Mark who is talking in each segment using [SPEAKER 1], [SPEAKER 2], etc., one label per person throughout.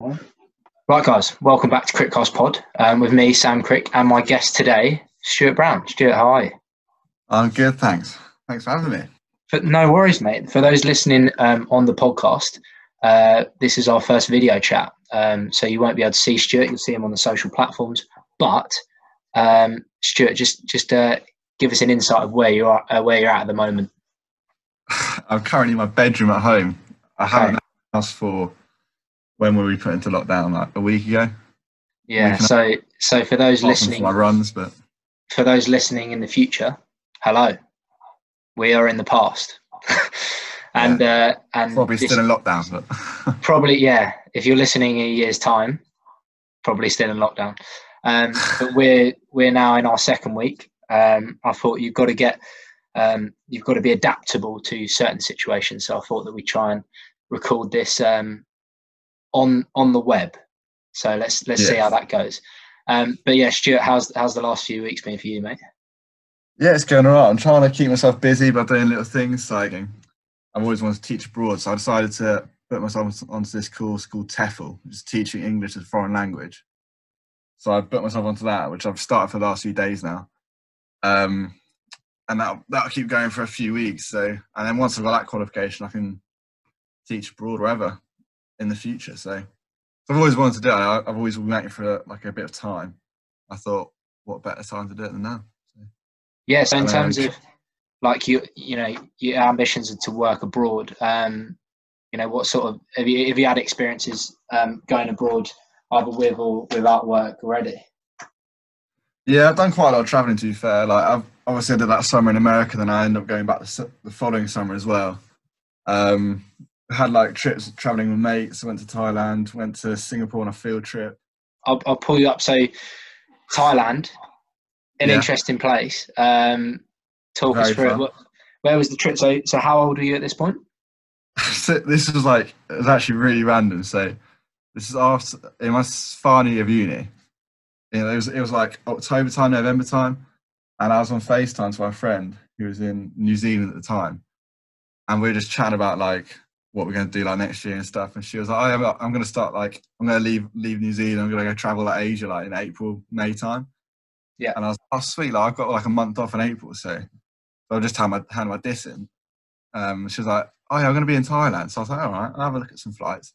[SPEAKER 1] Right, guys, welcome back to Crickcast Pod um, with me, Sam Crick, and my guest today, Stuart Brown. Stuart, how are you?
[SPEAKER 2] I'm good, thanks. Thanks for having me.
[SPEAKER 1] But no worries, mate. For those listening um, on the podcast, uh, this is our first video chat, um, so you won't be able to see Stuart. You'll see him on the social platforms. But um, Stuart, just just uh, give us an insight of where you are, uh, where you're at at the moment.
[SPEAKER 2] I'm currently in my bedroom at home. I
[SPEAKER 1] Okay.
[SPEAKER 2] haven't asked for when were we put into lockdown? Like a week ago.
[SPEAKER 1] Yeah.
[SPEAKER 2] can-
[SPEAKER 1] So so for those
[SPEAKER 2] Apart
[SPEAKER 1] listening,
[SPEAKER 2] my runs, but
[SPEAKER 1] for those listening in the future, hello, we are in the past, and uh, and
[SPEAKER 2] probably
[SPEAKER 1] this-
[SPEAKER 2] still in lockdown. But
[SPEAKER 1] probably yeah. If you're listening in a year's time, probably still in lockdown. Um, but we're we're now in our second week. Um, I thought you've got to get um, you've got to be adaptable to certain situations. So I thought that we try and record this um, on on the web. So let's let's see how that goes. Um, but yeah, Stuart, how's how's the last few weeks been for you, mate?
[SPEAKER 2] yeah, it's going alright. I'm trying to keep myself busy by doing little things. Like I've always wanted to teach abroad, so I decided to put myself onto this course called TEFL, which is teaching English as a foreign language. So I put myself onto that, which I've started for the last few days now. Um, and that that'll keep going for a few weeks. So, and then once I've got that qualification, I can teach abroad wherever in the future. So, I've always wanted to do it. I- I've always been waiting for like a bit of time. I thought, what better time to do it than now?
[SPEAKER 1] Yeah. So in terms of like you you know your ambitions are to work abroad. Um, you know what sort of have you have you had experiences um, going abroad either with or without work already?
[SPEAKER 2] Yeah, I've done quite a lot of traveling. To be fair, like I've obviously I did that summer in America, then I ended up going back the, the following summer as well. Um, had like trips traveling with mates. I went to Thailand, went to Singapore on a field trip.
[SPEAKER 1] I'll, I'll pull you up. So Thailand, an
[SPEAKER 2] Yeah.
[SPEAKER 1] interesting place. Um, talk us
[SPEAKER 2] Very
[SPEAKER 1] through it.
[SPEAKER 2] fun.
[SPEAKER 1] What, where was the trip? So so how old were you at this point?
[SPEAKER 2] so this was like it was actually really random. So this is after in my final year of uni. You know, it was it was like October time, November time, and I was on FaceTime to my friend who was in New Zealand at the time, and we were just chatting about like what we're going to do like next year and stuff. And she was like, "Oh, yeah, I'm going to start like I'm going to leave leave New Zealand. I'm going to go travel like Asia like in April, May time."
[SPEAKER 1] Yeah.
[SPEAKER 2] And I was, like, oh sweet, like I've got like a month off in April, so I'll just had my had my diss in. Um, she was like, "Oh yeah, I'm going to be in Thailand." So I was like, "All right, I'll have a look at some flights."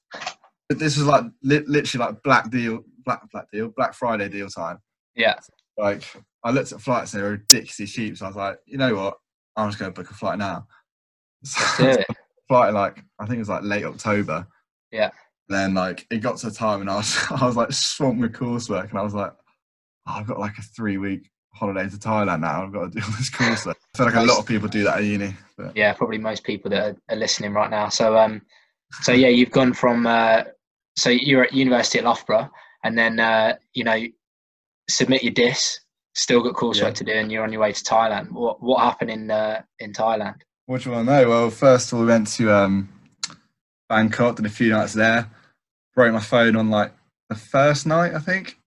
[SPEAKER 2] But this was like li- literally like black deal, black black deal, Black Friday deal time.
[SPEAKER 1] Yeah.
[SPEAKER 2] Like I looked at flights and they were ridiculously cheap. So I was like, you know what? I'm just going to book a flight now. So
[SPEAKER 1] Do it.
[SPEAKER 2] Flight like I think it was like late October.
[SPEAKER 1] Yeah.
[SPEAKER 2] Then like it got to the time and I was I was like swamped with coursework and I was like, oh, I've got like a three week holiday to Thailand now. I've got to do all this coursework. I feel like a lot of people do that at uni. But
[SPEAKER 1] Yeah, probably most people that are, are listening right now. So um, so yeah, you've gone from uh, so you're at university at Loughborough, and then uh, you know submit your dis. Still got coursework
[SPEAKER 2] Yeah.
[SPEAKER 1] to do, and you're on your way to Thailand. What what happened in uh, in Thailand?
[SPEAKER 2] What do you want to know? Well, first of all, we went to um, Bangkok, did a few nights there. Broke my phone on like the first night, I think.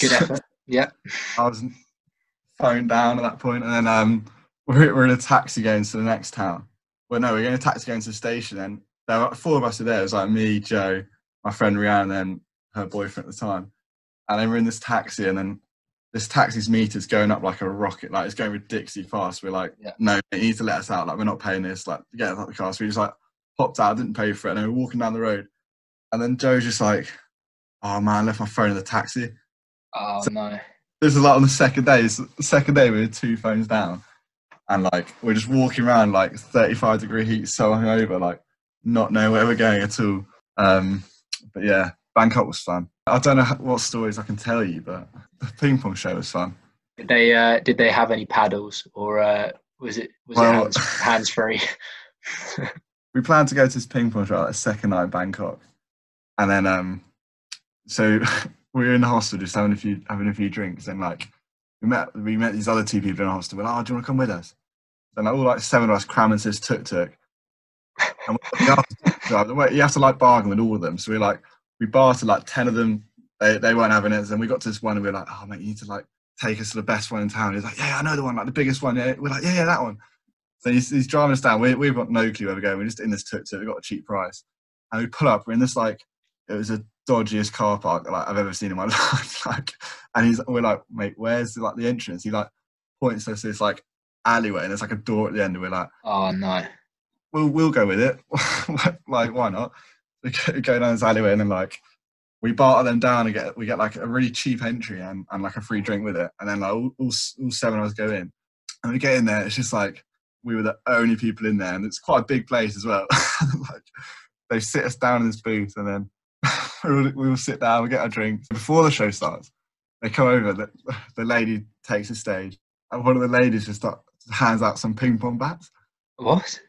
[SPEAKER 1] Good effort. Yeah.
[SPEAKER 2] I was phoned down at that point, and then um, we're, we're in a taxi going to the next town. Well, no, we're in a taxi going to the station, and there were four of us are there. It was like me, Joe, my friend Rihanna, and then her boyfriend at the time. And then we're in this taxi, and then this taxi's meter's going up like a rocket, like it's going ridiculously fast. We're like,
[SPEAKER 1] Yeah.
[SPEAKER 2] no, you need to let us out. Like we're not paying this. Like get out of the car. So we just like popped out, didn't pay for it, and then we're walking down the road. And then Joe's just like, oh man, I left my phone in the taxi
[SPEAKER 1] Oh
[SPEAKER 2] So-
[SPEAKER 1] no.
[SPEAKER 2] this is like on the second day. It's the second day we were two phones down, and like we're just walking around like 35 degree heat, so hungover, like not knowing where we're going at all. Um, but yeah, Bangkok was fun. I don't know what stories I can tell you, but the ping pong show was fun.
[SPEAKER 1] Did they uh, did they have any paddles, or uh, was it was it
[SPEAKER 2] Well-
[SPEAKER 1] hands hands free?
[SPEAKER 2] We planned to go to this ping pong show like the second night in Bangkok, and then um, so we were in the hostel just having a few having a few drinks, and like we met we met these other two people in the hostel. We're like, oh, do you want to come with us? And like, all like seven of us cram into this tuk tuk. And we have to, drive. You have to like bargain with all of them. So we're like we bartered like ten of them. They they weren't having it. And we got to this one and we are like, oh mate, you need to like take us to the best one in town. He's like, yeah, I know the one, like the biggest one. Yeah, we're like, yeah, yeah, that one. So he's, he's driving us down. We, we've got no clue where we're going. We're just in this tuk tuk. We got a cheap price, and we pull up. We're in this like it was a dodgiest car park like I've ever seen in my life. like, and he's we're like, mate, where's like the entrance? He like points us to this like alleyway, and there's like a door at the end, and we're like,
[SPEAKER 1] Oh no.
[SPEAKER 2] we'll we'll go with it. like, why not? We go down this alleyway, and then like we barter them down and get we get like a really cheap entry and, and like a free drink with it, and then like all, all, all seven of us go in, and we get in there. It's just like we were the only people in there, and it's quite a big place as well. like they sit us down in this booth, and then we will, we will sit down, we get our drinks before the show starts. They come over. The, the lady takes the stage, and one of the ladies just like, hands out some ping pong bats.
[SPEAKER 1] What?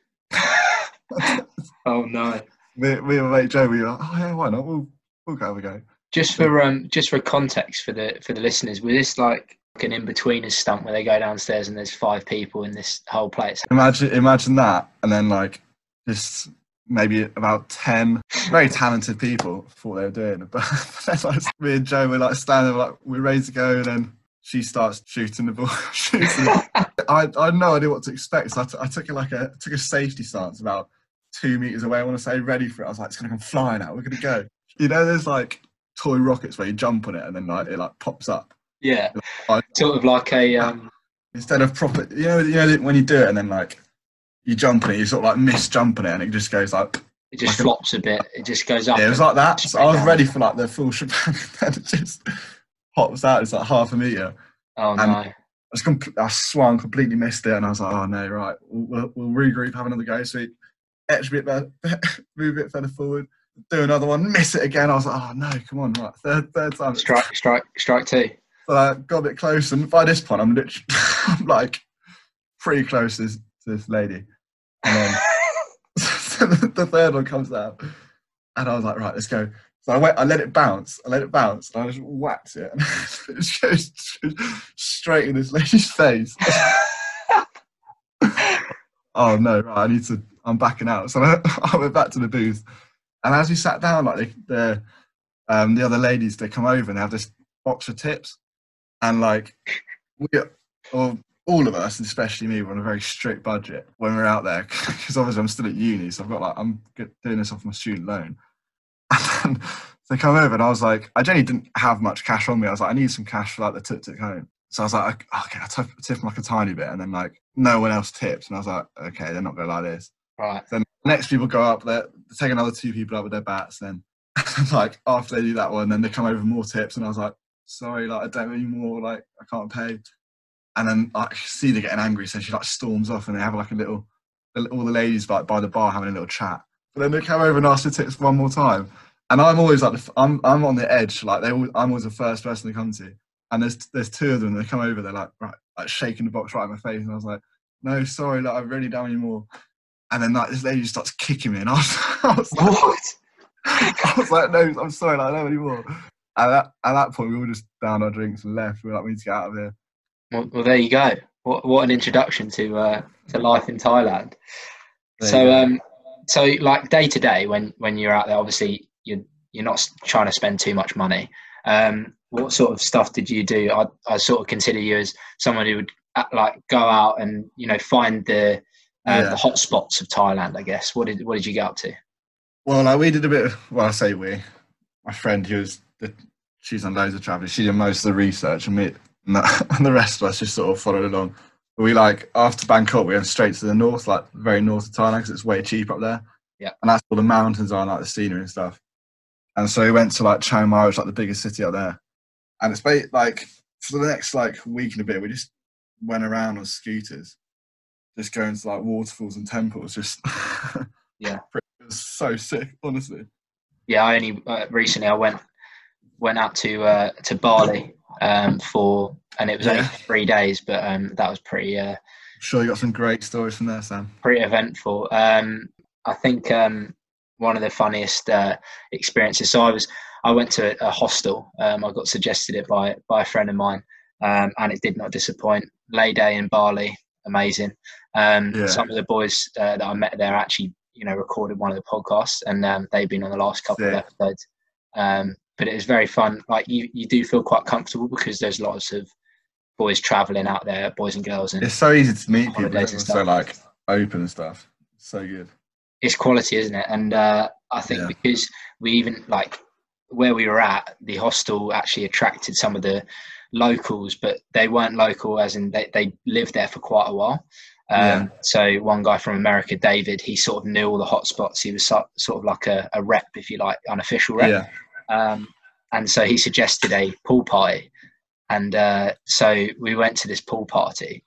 [SPEAKER 1] oh no.
[SPEAKER 2] Me, me and mate Joe, we were like, oh yeah, why not? We'll we'll go have a go.
[SPEAKER 1] Just for um, just for context for the for the listeners, was this like an Inbetweeners stunt where they go downstairs and there's five people in this whole place?
[SPEAKER 2] Imagine imagine that, and then like just maybe about ten very talented people thought they were doing it, but then, like, me and Joe were like standing, like we're ready to go, and then she starts shooting the ball. shooting I I had no idea what to expect, so I, t- I took it like a took a safety stance about two meters away. I want to say ready for it. I was like, it's gonna come flying out. We're gonna go. You know, there's like toy rockets where you jump on it and then like it like pops up.
[SPEAKER 1] Yeah,
[SPEAKER 2] I-
[SPEAKER 1] sort of like a um,
[SPEAKER 2] instead of proper you know you know when you do it and then like you jump on it you sort of like miss jumping it and it just goes like
[SPEAKER 1] it just
[SPEAKER 2] Like
[SPEAKER 1] flops a bit. It just goes up.
[SPEAKER 2] yeah, it was like that so I was
[SPEAKER 1] down.
[SPEAKER 2] ready for like the full shebang and it just pops out it's like half a meter
[SPEAKER 1] oh
[SPEAKER 2] and-
[SPEAKER 1] no.
[SPEAKER 2] I was compl- I swung completely missed it and I was like oh no right we'll, we'll, we'll regroup have another go so we edge a bit better, move it further forward do another one miss it again I was like oh no come on right third third time
[SPEAKER 1] Strike, strike, strike two.
[SPEAKER 2] So I got a bit close, and by this point, I'm literally I'm like pretty close to this, to this lady. And then the, the third one comes out, and I was like, right, let's go. So I went, I let it bounce, I let it bounce, and I just whacked it, and it just goes straight in this lady's face. oh no, right, I need to, I'm backing out. So I, I went back to the booth, and as we sat down, like the, the, um, the other ladies, they come over and they have this box of tips, and like we, or all of us, especially me, we're on a very strict budget when we're out there because obviously I'm still at uni, so I've got like I'm doing this off my student loan. And then they come over, and I was like, I generally didn't have much cash on me. I was like, I need some cash for like the tuk tuk home. So I was like, okay, I tip, tip them like a tiny bit, and then like no one else tips, and I was like, okay, they're not going to like this.
[SPEAKER 1] Right.
[SPEAKER 2] Then the next people go up, they take another two people up with their bats. Then, like after they do that one, then they come over more tips, and I was like, sorry, like I don't have any more, like I can't pay. And then I see they're getting angry, so she like storms off, and they have like a little, all the ladies like by the bar having a little chat. But then they come over and ask for tips one more time, and I'm always like, the I'm I'm on the edge, like they, always, I'm always the first person to come to. And there's there's two of them. They come over, they're like right, like shaking the box right in my face, and I was like, no, sorry, like I've really done any more. And then like this lady just starts kicking me, and I was, I was like,
[SPEAKER 1] What?
[SPEAKER 2] I was like, no, I'm sorry, like, I don't have any more. At that, at that point, we all just down our drinks and left. We were like, we need to get out of here.
[SPEAKER 1] Well, well, there you go. What what an introduction to uh, to life in Thailand.
[SPEAKER 2] There
[SPEAKER 1] so um, so like day to day when when you're out there, obviously you're you're not trying to spend too much money. Um, what sort of stuff did you do? I I sort of consider you as someone who would uh, like go out and you know find the uh,
[SPEAKER 2] Yeah.
[SPEAKER 1] the hot spots of Thailand. I guess. What did what did you get up to?
[SPEAKER 2] Well, like, we did a bit of, well, I say we, my friend who was, the, she's on loads of traveling, she did most of the research, and, me, and, the, and the rest of us just sort of followed along. But we like, after Bangkok, we went straight to the north, like very north of Thailand, because it's way cheap up there.
[SPEAKER 1] Yeah.
[SPEAKER 2] And that's all the mountains are, and, like the scenery and stuff. And so we went to like Chiang Mai, which is like the biggest city up there. And it's like, for the next like week and a bit, we just went around on scooters, just going to like waterfalls and temples, just.
[SPEAKER 1] Yeah.
[SPEAKER 2] It was so sick, honestly.
[SPEAKER 1] Yeah, I only uh, recently I went went out to uh, to Bali um, for and it was only three days, but um, that was pretty. Uh,
[SPEAKER 2] Sure, you got some great stories from there, Sam.
[SPEAKER 1] pretty eventful. Um, I think um, one of the funniest uh, experiences. So I was, I went to a hostel. Um, I got suggested it by by a friend of mine, um, and it did not disappoint. Lay day in Bali, amazing. Um,
[SPEAKER 2] Yeah.
[SPEAKER 1] Some of the boys uh, that I met there actually, you know, recorded one of the podcasts, and um, they've been on the last couple of episodes. Um, but it was very fun. Like you, you do feel quite comfortable because there's lots of boys traveling out there, boys and girls, and
[SPEAKER 2] It's so easy to meet people.
[SPEAKER 1] And
[SPEAKER 2] Everyone's so like open and stuff. So good.
[SPEAKER 1] it's quality, isn't it? And uh, I think
[SPEAKER 2] Yeah.
[SPEAKER 1] because we even like where we were at, the hostel actually attracted some of the locals, but they weren't local as in they, they lived there for quite a while. Um,
[SPEAKER 2] Yeah.
[SPEAKER 1] So one guy from America, David, he sort of knew all the hot spots. He was so, sort of like a, a rep, if you like, unofficial rep.
[SPEAKER 2] Yeah.
[SPEAKER 1] Um, and so he suggested a pool party. And uh, so we went to this pool party.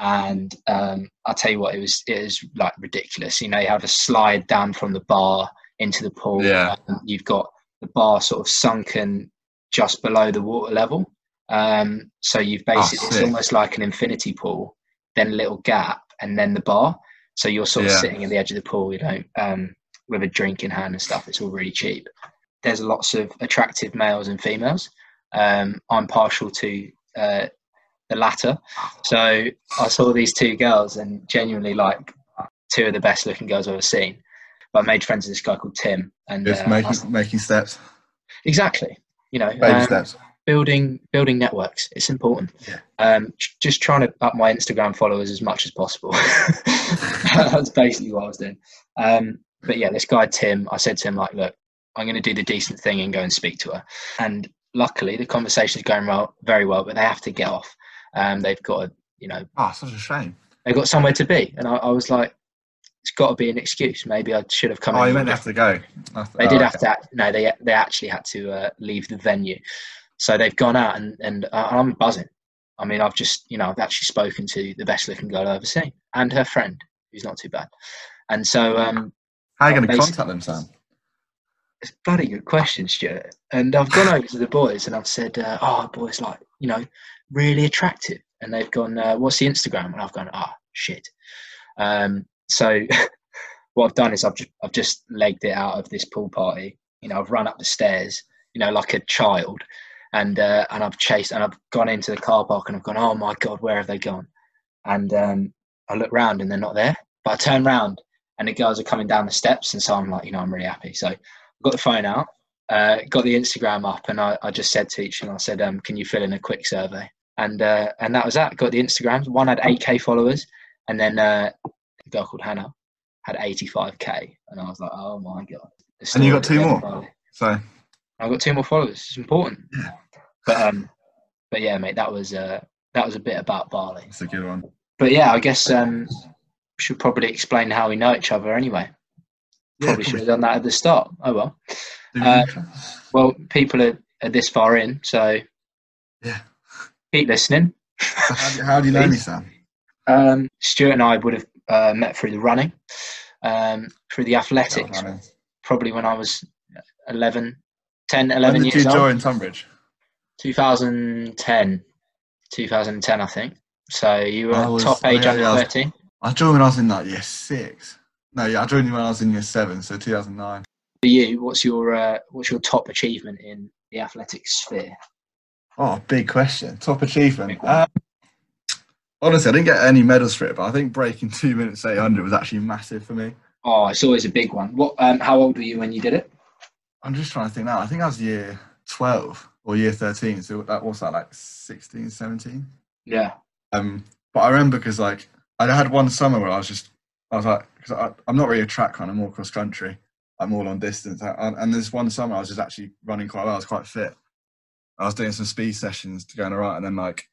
[SPEAKER 1] And um, I'll tell you what, it was it was like ridiculous. You know, you have a slide down from the bar into the pool.
[SPEAKER 2] Yeah.
[SPEAKER 1] and you've got the bar sort of sunken just below the water level. Um, so you've basically it's almost like an infinity pool, then a little gap, and then the bar. So you're sort of
[SPEAKER 2] Yeah.
[SPEAKER 1] sitting at the edge of the pool, you know, um, with a drink in hand and stuff. It's all really cheap. There's lots of attractive males and females. Um, I'm partial to uh, the latter. So I saw these two girls and genuinely like two of the best looking girls I've ever seen. But I made friends with this guy called Tim, and
[SPEAKER 2] Just
[SPEAKER 1] uh,
[SPEAKER 2] making
[SPEAKER 1] was-
[SPEAKER 2] making steps,
[SPEAKER 1] exactly, you know,
[SPEAKER 2] baby
[SPEAKER 1] um,
[SPEAKER 2] steps.
[SPEAKER 1] building building networks. It's important.
[SPEAKER 2] Yeah.
[SPEAKER 1] Um, just trying to up my Instagram followers as much as possible. That's basically what I was doing. Um, but yeah, this guy Tim, I said to him like, look, I'm going to do the decent thing and go and speak to her. And luckily, the conversation is going well, very well. But they have to get off. Um, they've got, a, you know,
[SPEAKER 2] Ah, such a shame.
[SPEAKER 1] they've got somewhere to be. And I, I was like, it's got to be an excuse. Maybe I should have come.
[SPEAKER 2] Oh, you meant have to go. After-
[SPEAKER 1] they
[SPEAKER 2] oh,
[SPEAKER 1] did
[SPEAKER 2] okay.
[SPEAKER 1] have to. No, they they actually had to uh, leave the venue. So they've gone out, and and uh, I'm buzzing. I mean, I've just you know I've actually spoken to the best looking girl I've ever seen, and her friend, who's not too bad. And so um,
[SPEAKER 2] How are you going to contact them, Sam?
[SPEAKER 1] it's a bloody good question, Stuart. And I've gone over to the boys and I've said, uh, "Oh, boys, like you know, really attractive." And they've gone, uh, "What's the Instagram?" And I've gone, "Ah, shit." Um, so what I've done is I've just, I've just legged it out of this pool party. You know, I've run up the stairs, you know, like a child, and uh, and I've chased and I've gone into the car park and I've gone, "Oh my god, where have they gone?" And um, I look round and they're not there. But I turn round and the girls are coming down the steps, and so I'm like, you know, I'm really happy. So I got the phone out, uh, got the Instagram up, and I, I just said to each and I said, um, "Can you fill in a quick survey?" And uh, and that was that. Got the Instagrams. One had 8k followers, and then uh, a girl called Hannah had 85k, and I was like, "Oh my god!"
[SPEAKER 2] And you got two more? So
[SPEAKER 1] I've got two more followers. It's important. But um, but yeah, mate, that was uh, that was a bit about Bali.
[SPEAKER 2] that's a good one.
[SPEAKER 1] But yeah, I guess um, should probably explain how we know each other anyway. Probably should have done that at the start. Oh well. uh. Well, people are, are this far in, so
[SPEAKER 2] Yeah.
[SPEAKER 1] keep listening.
[SPEAKER 2] How, do, how do you know me. Sam?
[SPEAKER 1] Um, Stuart and I would have uh, met through the running, um, through the athletics,
[SPEAKER 2] How
[SPEAKER 1] probably when I was 11, 10, 11
[SPEAKER 2] did
[SPEAKER 1] years
[SPEAKER 2] you
[SPEAKER 1] old.
[SPEAKER 2] join Tonbridge?
[SPEAKER 1] 2010, 2010, I think. So you were
[SPEAKER 2] was-
[SPEAKER 1] top age
[SPEAKER 2] yeah,
[SPEAKER 1] under
[SPEAKER 2] yeah, I was- I joined when I was in like year six. No, yeah, I joined when I was in year seven, so 2009.
[SPEAKER 1] For you, what's your uh, what's your top achievement in the athletics sphere?
[SPEAKER 2] Oh, big question. Top achievement.
[SPEAKER 1] Big.
[SPEAKER 2] Honestly, I didn't get any medals for it, but I think breaking two minutes 800 was actually massive for me.
[SPEAKER 1] Oh, it's always a big one. What? Um, how old were you when you did it?
[SPEAKER 2] I'm just trying to think now. I think I was year 12 or year 13. So that was that like 16, 17.
[SPEAKER 1] Yeah.
[SPEAKER 2] Um, but I remember because like I had one summer where I was just I was like because I'm not really a track runner, I'm more cross country. I'm all on distance, and, and this one summer I was just actually running quite well. I was quite fit. I was doing some speed sessions to go on the right, and then like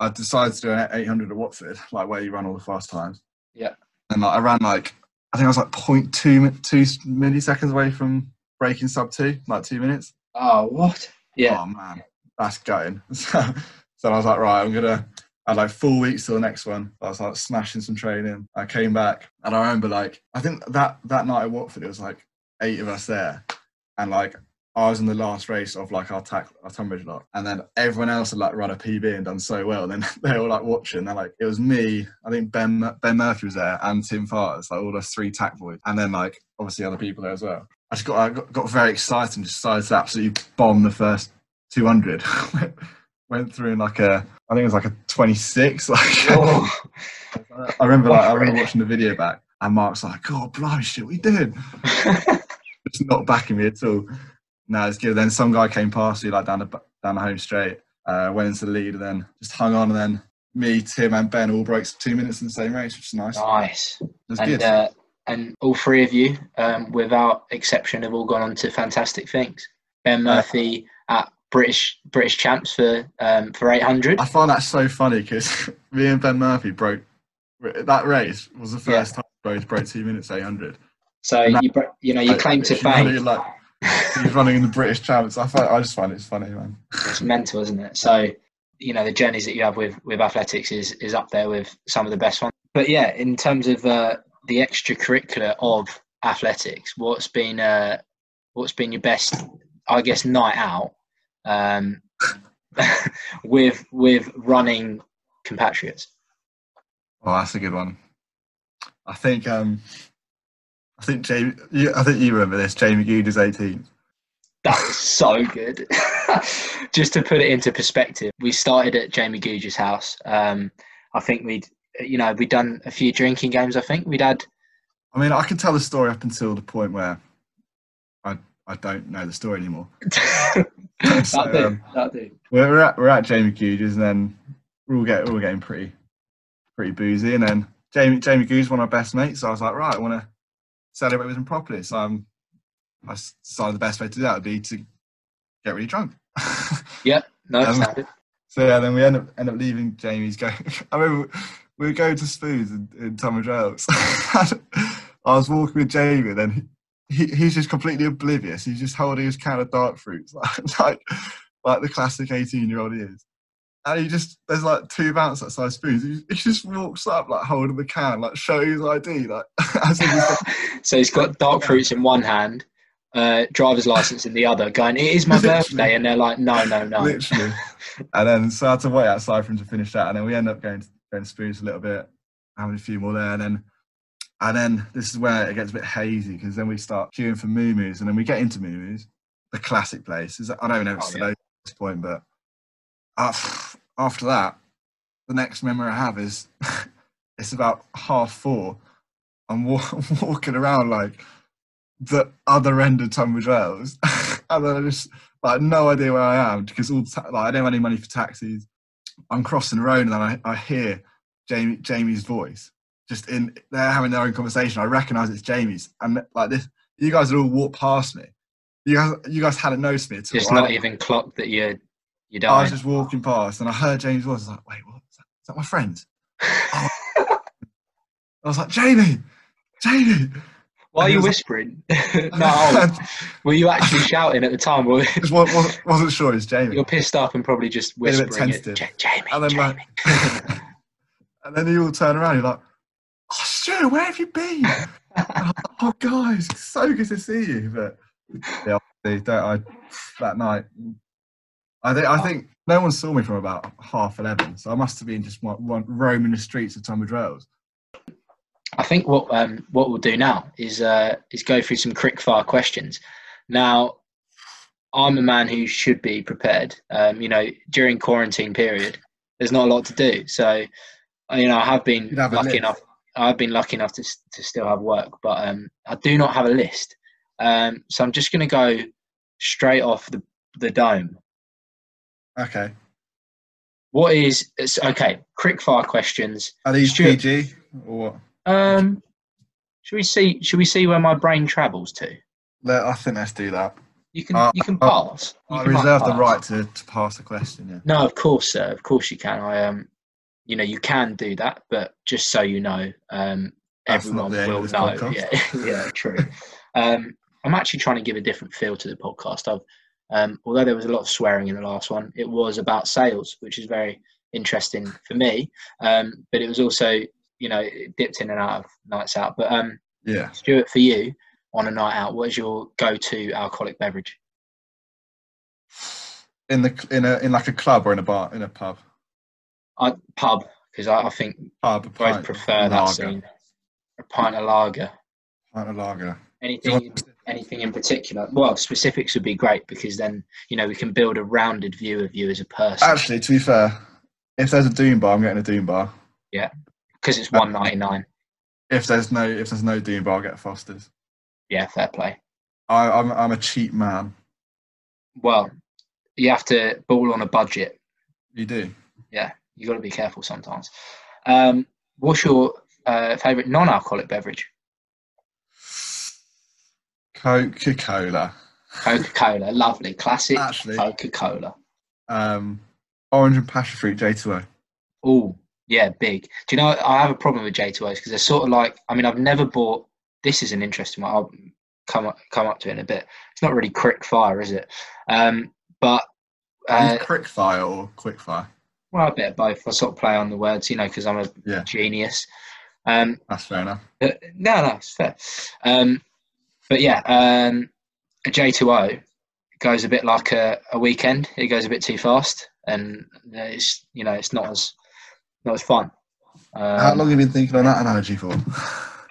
[SPEAKER 2] I decided to do an 800 at Watford, like where you run all the fast times.
[SPEAKER 1] Yeah.
[SPEAKER 2] And like I ran like I think I was like 0.2 two milliseconds away from breaking sub two, like two minutes.
[SPEAKER 1] Oh, what? Yeah.
[SPEAKER 2] Oh man, that's going. So, so I was like, right, I'm gonna. I had like four weeks till the next one. I was like smashing some training. I came back and I remember like I think that that night at Watford it was like eight of us there, and like I was in the last race of like our TAC our Tonbridge lot, and then everyone else had like run a PB and done so well. And then they were like watching. They're like, it was me. I think Ben Ben Murphy was there and Tim Fars, like all us three TAC boys, and then like obviously other people there as well. I just got I got, got very excited and decided to absolutely bomb the first 200. Went through in like a, I think it was like a 26. Like
[SPEAKER 1] Oh,
[SPEAKER 2] I remember, like I remember watching the video back, and Mark's like, "God, blimey, shit, we did." you doing?" Just not backing me at all. No, it's good. Then some guy came past me like down the down the home straight, uh, went into the lead, and then just hung on, and then me, Tim, and Ben all broke two minutes in the same race, which is nice.
[SPEAKER 1] nice. And
[SPEAKER 2] good.
[SPEAKER 1] uh, and all three of you, um, without exception, have all gone on to fantastic things. Ben Murphy at British British champs for um, for 800.
[SPEAKER 2] I find that so funny because me and Ben Murphy broke that race was the first time we both broke two minutes eight hundred.
[SPEAKER 1] So you bro- you know you claim to fame.
[SPEAKER 2] Like, he's running in the British champs. I find, I just find it's funny, man.
[SPEAKER 1] It's mental, isn't it? So you know the journeys that you have with with athletics is is up there with some of the best ones. But yeah, in terms of uh, the extracurricular of athletics, what's been uh, what's been your best, I guess, night out um, with with running compatriots?
[SPEAKER 2] Oh, that's a good one. I think um, I think Jamie. You, I think you remember this. Jamie Googe is eighteen.
[SPEAKER 1] That was so good. Just to put it into perspective, we started at Jamie Googe's house. Um, I think we'd, you know, we'd done a few drinking games. I think we'd had.
[SPEAKER 2] I mean, I can tell the story up until the point where I I don't know the story anymore.
[SPEAKER 1] that
[SPEAKER 2] So,
[SPEAKER 1] do.
[SPEAKER 2] um,
[SPEAKER 1] That do.
[SPEAKER 2] We're, at we're at Jamie Googe's, and then we're all get we're all getting pretty pretty boozy, and then Jamie Jamie Googe one of our best mates. So I was like, right, I want to celebrate with him properly. So I'm, I decided the best way to do that would be to get really drunk.
[SPEAKER 1] Yeah, no,
[SPEAKER 2] Um. So yeah, then we end up end up leaving Jamie's. Go. I remember we were going to Spoons in, in Tunbridge Wells. I was walking with Jamie, and then he, he's just completely oblivious. He's just holding his can of dark fruits, like like, like the classic eighteen year old he is. And he just there's like two bouncers outside Spoons. He, he just walks up like holding the can, like showing his ID, like he's
[SPEAKER 1] so he's got dark fruits in one hand, uh, driver's license in the other, going, "It is my
[SPEAKER 2] Literally.
[SPEAKER 1] birthday," and they're like, "No, no, no."
[SPEAKER 2] literally. and then so I had to wait outside for him to finish that, and then we end up going to, going to Spoons a little bit, having a few more there, and then and then this is where it gets a bit hazy because then we start queuing for moo and then we get into moo the classic place. I don't know if it's
[SPEAKER 1] Oh, yeah.
[SPEAKER 2] at this point, but af- after that, the next memory I have is it's about half four. I'm wa- walking around like the other end of Tunbridge Wells, and then I just like no idea where I am because all the ta- like I don't have any money for taxis. I'm crossing the road and then I, I hear Jamie Jamie's voice just in they're having their own conversation. I recognise it's Jamie's, and like this, you guys had all walked past me. You guys, you guys hadn't noticed me at all.
[SPEAKER 1] Just
[SPEAKER 2] I-
[SPEAKER 1] not even clocked that you're you're
[SPEAKER 2] I was just walking past and I heard James. I was like, wait, what? Is that, is that my friend? Oh. I was like, Jamie, Jamie.
[SPEAKER 1] Why are you
[SPEAKER 2] was like-
[SPEAKER 1] whispering? no, were you actually shouting at the time? Or
[SPEAKER 2] just wa- wa- wasn't sure it's Jamie.
[SPEAKER 1] you're pissed up and probably just
[SPEAKER 2] Bit a bit
[SPEAKER 1] whispering it.
[SPEAKER 2] tentative.
[SPEAKER 1] "Ja- Jamie,
[SPEAKER 2] And then,
[SPEAKER 1] Jamie.
[SPEAKER 2] like- and then you all turn around. You're like, oh, Stu, where have you been? Like, oh, guys, it's so good to see you. But yeah, I? That night, I think I think no one saw me from about half eleven, so I must have been just roaming the streets of Tunbridge Wells.
[SPEAKER 1] I think what um, what we'll do now is uh, is go through some quick fire questions. Now, I'm a man who should be prepared. Um, you know, during quarantine period, there's not a lot to do. So, you know, I have been
[SPEAKER 2] have
[SPEAKER 1] lucky enough. I've been lucky enough to to still have work, but um, I do not have a list. Um, so I'm just going to go straight off the the dome.
[SPEAKER 2] Okay,
[SPEAKER 1] What is it's, okay? Quick fire questions.
[SPEAKER 2] are these
[SPEAKER 1] Stuart.
[SPEAKER 2] PG or what?
[SPEAKER 1] Um, should we see? Should we see where my brain travels to?
[SPEAKER 2] Let, I think let's do that.
[SPEAKER 1] You can
[SPEAKER 2] Uh,
[SPEAKER 1] you can
[SPEAKER 2] uh,
[SPEAKER 1] pass. You
[SPEAKER 2] I
[SPEAKER 1] can,
[SPEAKER 2] reserve the right to, to pass the question. Yeah.
[SPEAKER 1] No, of course, sir. Of course you can. I um, you know, you can do that, but just so you know, um,
[SPEAKER 2] That's
[SPEAKER 1] everyone
[SPEAKER 2] the aim of
[SPEAKER 1] will know.
[SPEAKER 2] podcast.
[SPEAKER 1] Yeah, yeah, true. um, I'm actually trying to give a different feel to the podcast. I've, um, although there was a lot of swearing in the last one, it was about sales, which is very interesting for me. Um, but it was also, you know, it dipped in and out of nights out. But um,
[SPEAKER 2] Yeah.
[SPEAKER 1] Stuart, for you on a night out, what is your go-to alcoholic beverage?
[SPEAKER 2] In the in a in like a club or in a bar in a pub.
[SPEAKER 1] I, pub, because I, I think
[SPEAKER 2] Pub. pint,
[SPEAKER 1] prefer that
[SPEAKER 2] lager,
[SPEAKER 1] scene. A pint of lager.
[SPEAKER 2] Pint of lager.
[SPEAKER 1] Anything, anything in particular? Well, specifics would be great because then you know we can build a rounded view of you as a person.
[SPEAKER 2] Actually, to be fair, if there's a Doom bar, I'm getting a Doom bar.
[SPEAKER 1] Yeah, because it's one ninety nine.
[SPEAKER 2] If there's no if there's no Doom bar, I'll get Foster's.
[SPEAKER 1] Yeah, fair play.
[SPEAKER 2] I, I'm I'm a cheap man.
[SPEAKER 1] Well, you have to ball on a budget.
[SPEAKER 2] You do.
[SPEAKER 1] Yeah, you got to be careful sometimes. Um, what's your uh, favorite non-alcoholic beverage?
[SPEAKER 2] Coca Cola.
[SPEAKER 1] Coca Cola, lovely, classic
[SPEAKER 2] Actually.
[SPEAKER 1] Coca Cola.
[SPEAKER 2] Um, orange and passion fruit J2O.
[SPEAKER 1] Oh, yeah, big. Do you know I have a problem with J2Os because they're sort of like. I mean, I've never bought. This is an interesting one. I'll come up, come up to it in a bit. It's not really quick fire, is it? Um, but uh,
[SPEAKER 2] quick fire or quick fire?
[SPEAKER 1] well, a bit of both. I sort of play on the words, you know, because I'm a
[SPEAKER 2] Yeah.
[SPEAKER 1] genius. Um,
[SPEAKER 2] That's fair enough.
[SPEAKER 1] Uh, no, no, it's fair. Um, but yeah, um, a J2O goes a bit like a, a weekend. It goes a bit too fast, and it's you know it's not as not as fun. Um,
[SPEAKER 2] How long have you been thinking on that analogy for?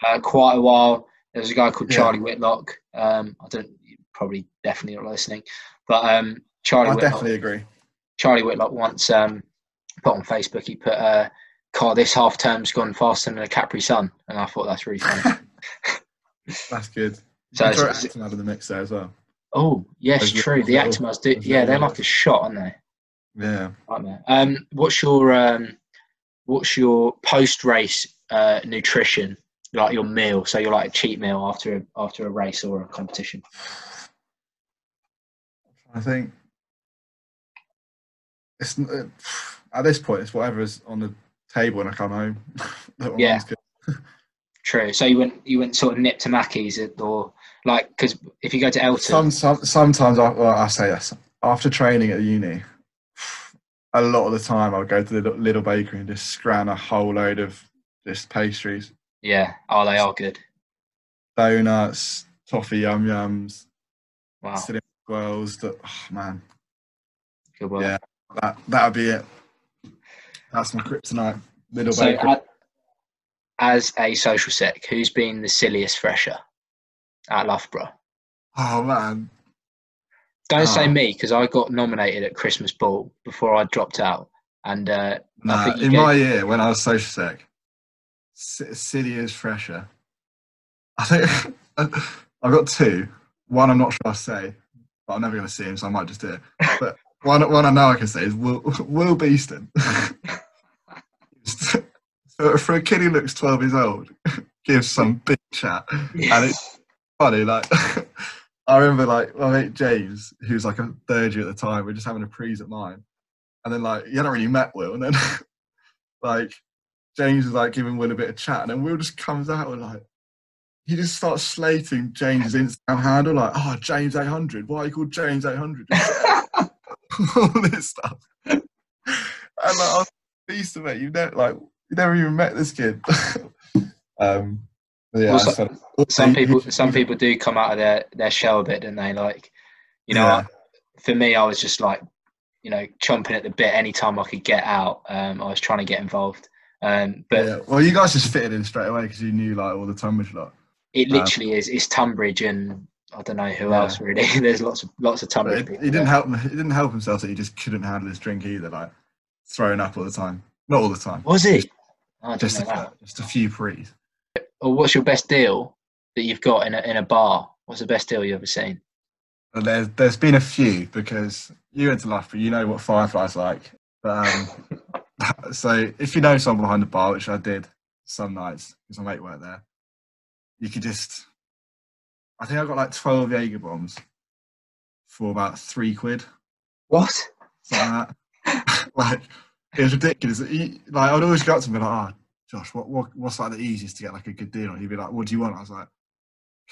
[SPEAKER 1] Uh, quite a while. There's a guy called
[SPEAKER 2] Yeah.
[SPEAKER 1] Charlie Whitlock. Um, I don't probably definitely not listening, but um, Charlie
[SPEAKER 2] I
[SPEAKER 1] Whitlock.
[SPEAKER 2] definitely agree.
[SPEAKER 1] Charlie Whitlock once um, put on Facebook. He put, uh, "Car, this half term's gone faster than a Capri Sun," and I thought that's really funny.
[SPEAKER 2] That's good.
[SPEAKER 1] So
[SPEAKER 2] So throw Acton out of the mix there as well.
[SPEAKER 1] Oh, yes,
[SPEAKER 2] Those
[SPEAKER 1] true. The Actimels do. Yeah, they're like a shot, aren't they?
[SPEAKER 2] Yeah.
[SPEAKER 1] Aren't they? Um, what's your um, what's your post race uh, nutrition? Like your meal, so you're like a cheat meal after a, after a race or a competition.
[SPEAKER 2] I think it's uh, at this point it's whatever is on the table when I come home.
[SPEAKER 1] Yeah. True. So you went you went sort of nip to Maccy's at- or like because if you go to Elton,
[SPEAKER 2] Some, some, sometimes I, well, I say this after training at uni. A lot of the time, I'll go to the little, bakery and just scran a whole load of just pastries,
[SPEAKER 1] yeah, oh they are good.
[SPEAKER 2] donuts, toffee yum yums,
[SPEAKER 1] Wow,
[SPEAKER 2] swirls. That oh, man,
[SPEAKER 1] good work.
[SPEAKER 2] Yeah. that that would be it. That's my kryptonite. Little
[SPEAKER 1] So,
[SPEAKER 2] bakery.
[SPEAKER 1] as a social sec, who's been the silliest fresher at Loughborough?
[SPEAKER 2] oh man,
[SPEAKER 1] Don't say
[SPEAKER 2] Oh.
[SPEAKER 1] me because I got nominated at Christmas ball before I dropped out, and uh,
[SPEAKER 2] Nah, in
[SPEAKER 1] gave-
[SPEAKER 2] my year when I was social sec, City is fresher. I think I've got two. One I'm not sure I'll say, but I'm never going to see him, so I might just do it. But one, one I know I can say is Will, Will Beeston. for, for a kid who looks 12 years old, gives some big chat. And it's funny, like, I remember, like, my mate James, who was like a third year at the time, we are just having a prees at mine. And then, like, you hadn't really met Will. And then, like, James was like giving Will a bit of chat. And then Will just comes out and, like, he just starts slating James's Instagram handle, like, oh, James 800. Why are you called James 800? All this stuff. And, like, I was pleased to mate, you've never, like, you never even met this kid. um, yeah,
[SPEAKER 1] Well,
[SPEAKER 2] I
[SPEAKER 1] so- some people some people do come out of their their shell a bit, don't they? Like, you know,
[SPEAKER 2] Yeah.
[SPEAKER 1] for me, I was just like, you know, chomping at the bit anytime I could get out. Um, I was trying to get involved. Um, but
[SPEAKER 2] yeah. Well, you guys just fitted in straight away because you knew like all the Tonbridge lot.
[SPEAKER 1] it
[SPEAKER 2] Um,
[SPEAKER 1] literally is it's Tonbridge and I don't know who
[SPEAKER 2] Yeah.
[SPEAKER 1] else really. There's lots of lots of Tonbridge
[SPEAKER 2] it,
[SPEAKER 1] people.
[SPEAKER 2] he didn't help. He didn't help himself that he just couldn't handle his drink either. Like throwing up all the time. Not all the time.
[SPEAKER 1] Was he?
[SPEAKER 2] Just
[SPEAKER 1] that.
[SPEAKER 2] a, just a few prees.
[SPEAKER 1] Or what's your best deal that you've got in a in a bar? What's the best deal you've ever seen?
[SPEAKER 2] But there's there's been a few because you went to Loughborough, you know what Firefly's like. But um, so if you know someone behind the bar, which I did some nights because my mate worked there, you could just. I think I got like twelve Jaeger bombs for about three quid,
[SPEAKER 1] What?
[SPEAKER 2] like that. like it was ridiculous. Like I'd always go up to him and be like, "Oh, Josh, what, what what's like the easiest to get like a good deal?" on?" He'd be like, "What do you want?" I was like,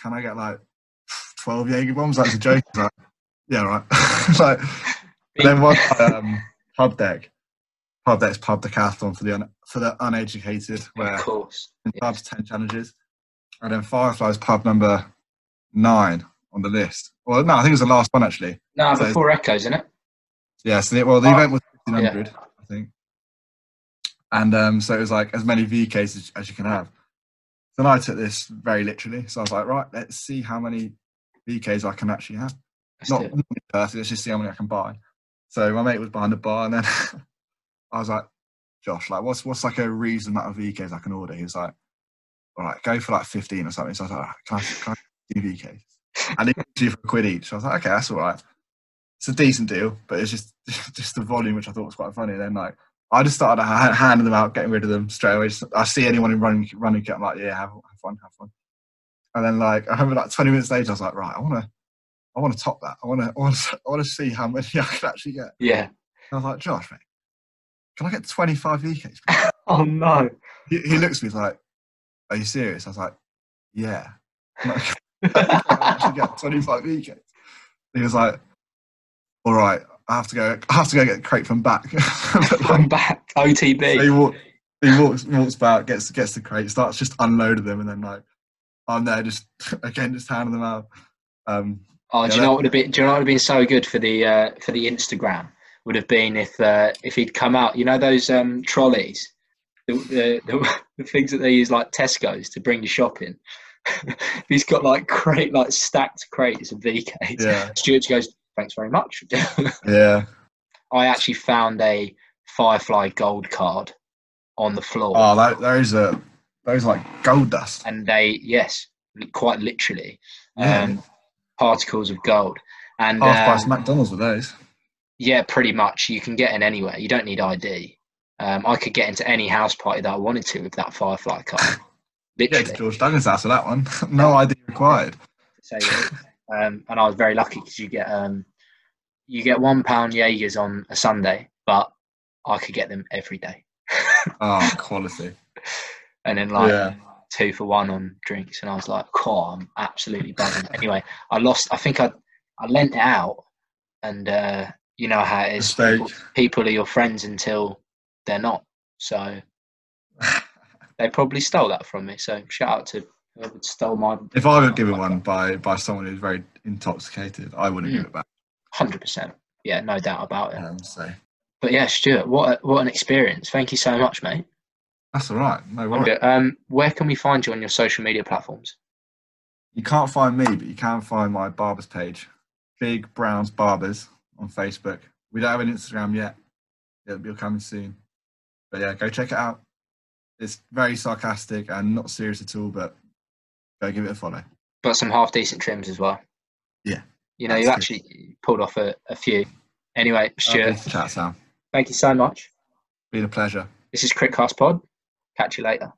[SPEAKER 2] "Can I get like twelve Jaeger bombs?" That's a joke. Like, yeah, right. like then one um, pub deck. Pub deck's pub decathlon for the un, for the uneducated, where
[SPEAKER 1] Of course.
[SPEAKER 2] in pubs ten challenges, and then Firefly's pub number nine on the list. Well, no, I think it was the last one actually.
[SPEAKER 1] No,
[SPEAKER 2] So-
[SPEAKER 1] before Echoes, isn't it?
[SPEAKER 2] Yeah, so the, well, the
[SPEAKER 1] Oh,
[SPEAKER 2] event was fifteen hundred, I think, and um, so it was like as many VKs as, as you can have. Then I took this very literally, so I was like, right, let's see how many VKs I can actually have.
[SPEAKER 1] Let's
[SPEAKER 2] Not
[SPEAKER 1] it.
[SPEAKER 2] personally, let's just see how many I can buy. So my mate was behind the bar, and then I was like, Josh, like, what's what's like a reasonable amount of VKs I can order? He was like, all right, go for like fifteen or something. So I was like, right, can I, can I do VKs? And he do for a quid each. So I was like, okay, that's all right. It's a decent deal, but it's just just the volume which I thought was quite funny. then like I just started handing them out, getting rid of them straight away. Just, I see anyone in running running kit, I'm like, yeah, have, have fun, have fun. And then like I remember like 20 minutes later, I was like, right, I want to I want to top that. I want to, I want to, I want to see how many I can actually get.
[SPEAKER 1] Yeah.
[SPEAKER 2] I was like, Josh, mate, can I get 25 VKs?
[SPEAKER 1] Oh no.
[SPEAKER 2] he, he looks at me he's like, are you serious? I was like, yeah. Like, I actually get 25 VKs? He was like, all right, I have to go, I have to go get crate from back. But, like,
[SPEAKER 1] back.
[SPEAKER 2] So he,
[SPEAKER 1] OTB.
[SPEAKER 2] walk, he walks walks back, gets gets the crate, starts just unloading them, and then like I'm there just again just handing them out. Um,
[SPEAKER 1] Oh, do you know what would have been? Do you know what would have been so good for the uh, for the Instagram? Would have been if uh, if he'd come out. You know those um, trolleys, the, the, the the things that they use like Tesco's to bring you shopping. he's got like crate like stacked crates of VKs.
[SPEAKER 2] yeah,
[SPEAKER 1] Stuart goes, "Thanks very much."
[SPEAKER 2] yeah.
[SPEAKER 1] I actually found a Firefly Gold card on the floor,
[SPEAKER 2] Oh, that, those are those are like gold dust.
[SPEAKER 1] and they yes, quite literally,
[SPEAKER 2] Yeah.
[SPEAKER 1] um, particles of gold. And
[SPEAKER 2] Half price
[SPEAKER 1] um,
[SPEAKER 2] McDonald's with those.
[SPEAKER 1] Yeah, pretty much. You can get in anywhere. You don't need ID. Um, I could get into any house party that I wanted to with that Firefly card. Literally.
[SPEAKER 2] George Duggan's house with that one. no ID required.
[SPEAKER 1] So, um, and I was very lucky because you get um, you get one pound Jaegers on a Sunday, but I could get them every day,
[SPEAKER 2] Oh, quality.
[SPEAKER 1] and then like
[SPEAKER 2] Yeah.
[SPEAKER 1] two for one on drinks, and I was like, "Cool, I'm absolutely buzzing." anyway, I lost. I think I I lent it out, and uh, you know how it is. People, people are your friends until they're not. So they probably stole that from me. So shout out to my
[SPEAKER 2] If I were given one by by someone who's very intoxicated, I wouldn't
[SPEAKER 1] Mm.
[SPEAKER 2] give it back.
[SPEAKER 1] hundred percent. Yeah, no doubt about it.
[SPEAKER 2] Um, so
[SPEAKER 1] But yeah, Stuart, what a, what an experience! Thank you so much, mate.
[SPEAKER 2] that's all right. No worries.
[SPEAKER 1] Um, where can we find you on your social media platforms?
[SPEAKER 2] You can't find me, but you can find my barbers page, Big Browns Barbers on Facebook. We don't have an Instagram yet. It'll be coming soon. But yeah, go check it out. It's very sarcastic and not serious at all, but go give it a follow.
[SPEAKER 1] Got some half decent trims as well.
[SPEAKER 2] Yeah,
[SPEAKER 1] You know, you actually pulled off a, a few. Anyway, oh, Stuart,
[SPEAKER 2] Lovely chat, Sam.
[SPEAKER 1] thank you so much.
[SPEAKER 2] Been a pleasure.
[SPEAKER 1] This is Crickcast Pod. Catch you later.